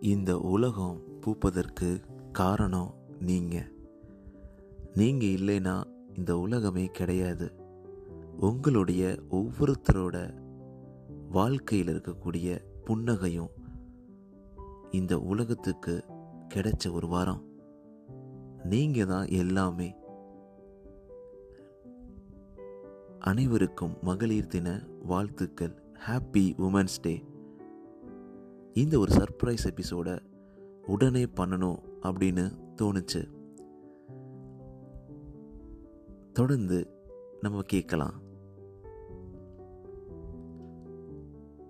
இந்த உலகம் பூப்பதற்கு காரணம் நீங்கள் நீங்கள் இல்லைன்னா இந்த உலகமே கிடையாது. உங்களுடைய ஒவ்வொருத்தரோட வாழ்க்கையில் இருக்கக்கூடிய புன்னகையும் இந்த உலகத்துக்கு கிடைச்ச ஒரு வாரம். நீங்கள் தான் எல்லாமே. அனைவருக்கும் மகளிர் தின வாழ்த்துக்கள். ஹாப்பி உமன்ஸ் டே இந்த ஒரு சர்ப்ரைஸ் எபிசோடை உடனே பண்ணணும் அப்படின்னு தோணுச்சு. தொடர்ந்து நம்ம கேட்கலாம்.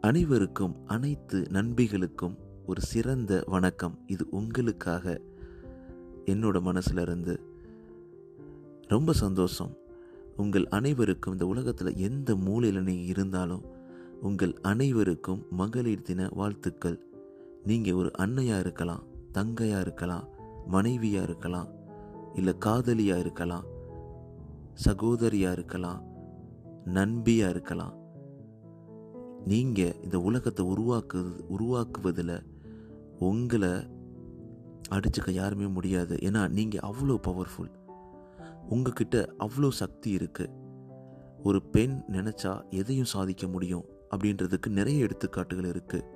அனைவருக்கும் அனைத்து நண்பிகளுக்கும் ஒரு சிறந்த வணக்கம். இது உங்களுக்காக என்னோட மனசுல இருந்து ரொம்ப சந்தோஷம். உங்கள் அனைவருக்கும் இந்த உலகத்தில் எந்த மூலையில் நீங்கள் இருந்தாலும் உங்கள் அனைவருக்கும் மகளிர் தின வாழ்த்துக்கள். நீங்கள் ஒரு அன்னையாக இருக்கலாம் தங்கையாக இருக்கலாம் மனைவியாக இருக்கலாம் இல்லை காதலியாக இருக்கலாம் சகோதரியாக இருக்கலாம் நண்பியாக இருக்கலாம். நீங்கள் இந்த உலகத்தை உருவாக்கு உருவாக்குவதில் உங்களை அடிச்சுக்க யாருமே முடியாது. ஏன்னா நீங்கள் அவ்வளோ பவர்ஃபுல் உங்ககிட்ட அவ்வளோ சக்தி இருக்குது ஒரு பெண் நினச்சா எதையும் சாதிக்க முடியும். அப்படின்றதுக்கு நிறைய எடுத்துக்காட்டுகள் இருக்குது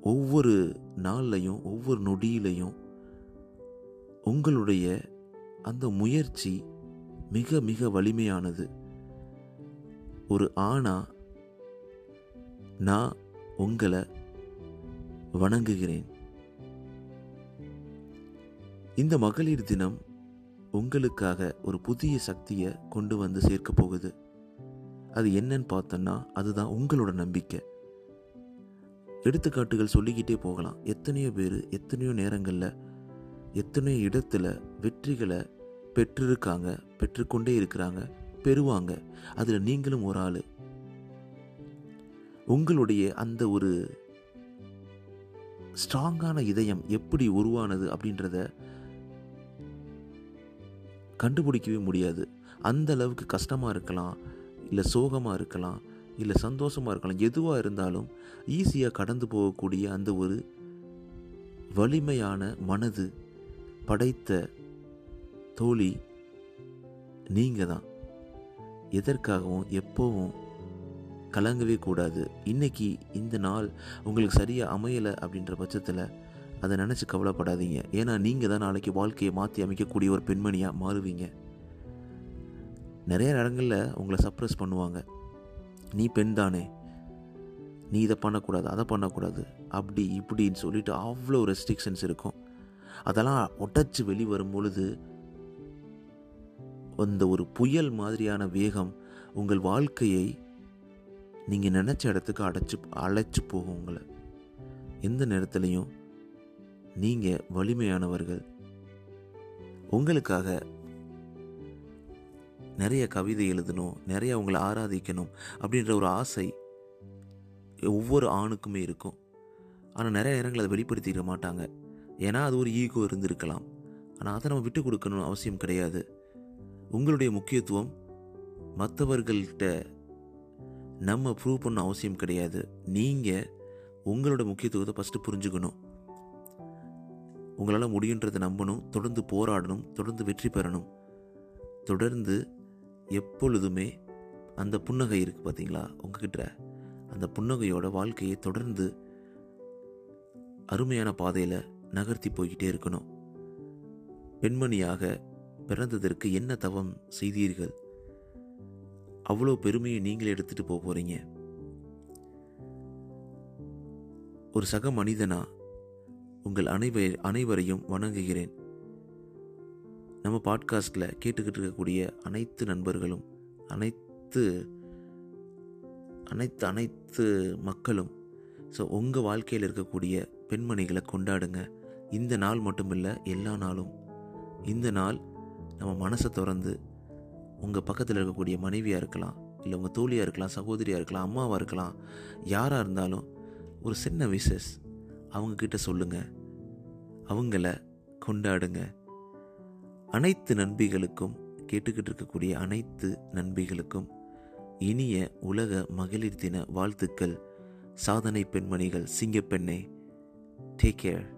ஒவ்வொரு நாள்லையும் ஒவ்வொரு நொடியிலையும் உங்களுடைய அந்த முயற்சி மிக மிக வலிமையானது. ஒரு ஆணா நான் உங்களை வணங்குகிறேன். இந்த மகளிர் தினம் உங்களுக்காக ஒரு புதிய சக்தியை கொண்டு வந்து சேர்க்க போகுது. அது என்னன்னு பார்த்தோன்னா அதுதான் உங்களோட நம்பிக்கை. எடுத்துக்காட்டுகள் சொல்லிக்கிட்டே போகலாம். எத்தனையோ பேர் எத்தனையோ நேரங்களில் எத்தனையோ இடத்துல வெற்றிகளை பெற்றிருக்காங்க பெற்றுக்கொண்டே இருக்கிறாங்க பெறுவாங்க. அதில் நீங்களும் ஒரு ஆள். உங்களுடைய அந்த ஒரு ஸ்ட்ராங்கான இதயம் எப்படி உருவானது அப்படின்றத கண்டுபிடிக்கவே முடியாது. அந்த அளவுக்கு கஷ்டமாக இருக்கலாம். இல்லை சோகமாக இருக்கலாம் இல்லை சந்தோஷமாக இருக்கலாம் எதுவாக இருந்தாலும் ஈஸியாக கடந்து போகக்கூடிய அந்த ஒரு வலிமையான மனது படைத்த தோழி நீங்கள் தான் எதற்காகவும் எப்போவும் கலங்கவே கூடாது. இன்னைக்கு இந்த நாள் உங்களுக்கு சரியாக அமையலை அப்படின்ற பட்சத்தில் அதை நினச்சி கவலைப்படாதீங்க. ஏன்னா நீங்கள் தான் நாளைக்கு வாழ்க்கையை மாற்றி அமைக்கக்கூடிய ஒரு பெண்மணியாக மாறுவீங்க. நிறைய இடங்களில் உங்களை சப்ரஸ் பண்ணுவாங்க. நீ பெண் தானே. நீ இதை பண்ணக்கூடாது அதை பண்ணக்கூடாது அப்படி இப்படின்னு சொல்லிட்டு அவ்வளோ ரெஸ்ட்ரிக்ஷன்ஸ் இருக்கும். அதெல்லாம் உடச்சி வெளிவரும் பொழுது அந்த ஒரு புயல் மாதிரியான வேகம் உங்கள் வாழ்க்கையை நீங்கள் நினச்ச இடத்துக்கு அடைச்சி அழைச்சி போகும் உங்களை. எந்த நேரத்துலையும் நீங்கள் வலிமையானவர்கள். உங்களுக்காக நிறைய கவிதை எழுதணும் நிறைய அவங்களை ஆராதிக்கணும் அப்படின்ற ஒரு ஆசை ஒவ்வொரு ஆணுக்குமே இருக்கும். ஆனால் நிறைய நேரங்கள் அதை வெளிப்படுத்திக்க மாட்டாங்க. ஏன்னா அது ஒரு ஈகோ இருந்திருக்கலாம். ஆனால் அதை நம்ம விட்டு கொடுக்கணும்னு அவசியம் கிடையாது. உங்களுடைய முக்கியத்துவம் மற்றவர்கள்ட்ட நம்ம ப்ரூவ் பண்ண அவசியம் கிடையாது. நீங்கள் உங்களோட முக்கியத்துவத்தை ஃபஸ்ட்டு புரிஞ்சுக்கணும். உங்களால் முடியுன்றதை நம்பணும் தொடர்ந்து போராடணும் தொடர்ந்து வெற்றி பெறணும். தொடர்ந்து எப்பொழுதுமே அந்த புன்னகை இருக்குது பார்த்தீங்களா உங்ககிட்ட அந்த புன்னகையோட வாழ்க்கையை தொடர்ந்து அருமையான பாதையில் நகர்த்தி போய்கிட்டே இருக்கணும். பெண்மணியாக பிறந்ததற்கு என்ன தவம் செய்தீர்கள்? அவ்வளோ பெருமையை நீங்களே எடுத்துகிட்டு போக போகிறீங்க ஒரு சக மனிதனா உங்கள் அனைவ அனைவரையும் வணங்குகிறேன். நம்ம பாட்காஸ்டில் கேட்டுக்கிட்டு இருக்கக்கூடிய அனைத்து நண்பர்களும் அனைத்து அனைத்து அனைத்து மக்களும் ஸோ உங்கள் வாழ்க்கையில் இருக்கக்கூடிய பெண்மணிகளை கொண்டாடுங்க. இந்த நாள் மட்டும் இல்லை எல்லா நாளும். இந்த நாள் நம்ம மனசை திறந்து உங்கள் பக்கத்தில் இருக்கக்கூடிய மனைவியாக இருக்கலாம் இல்லை உங்கள் தோழியாக இருக்கலாம் சகோதரியாக இருக்கலாம் அம்மாவாக இருக்கலாம் யாராக இருந்தாலும் ஒரு சின்ன விசஸ் அவங்கக்கிட்ட சொல்லுங்கள் அவங்கள கொண்டாடுங்க. அனைத்து நண்பிகளுக்கும் கேட்டுக்கிட்டு இருக்கக்கூடிய அனைத்து நண்பிகளுக்கும் இனிய உலக மகளிர் தின வாழ்த்துக்கள். சாதனை பெண்மணிகள் சிங்கப்பெண்ணே டேக் கேர்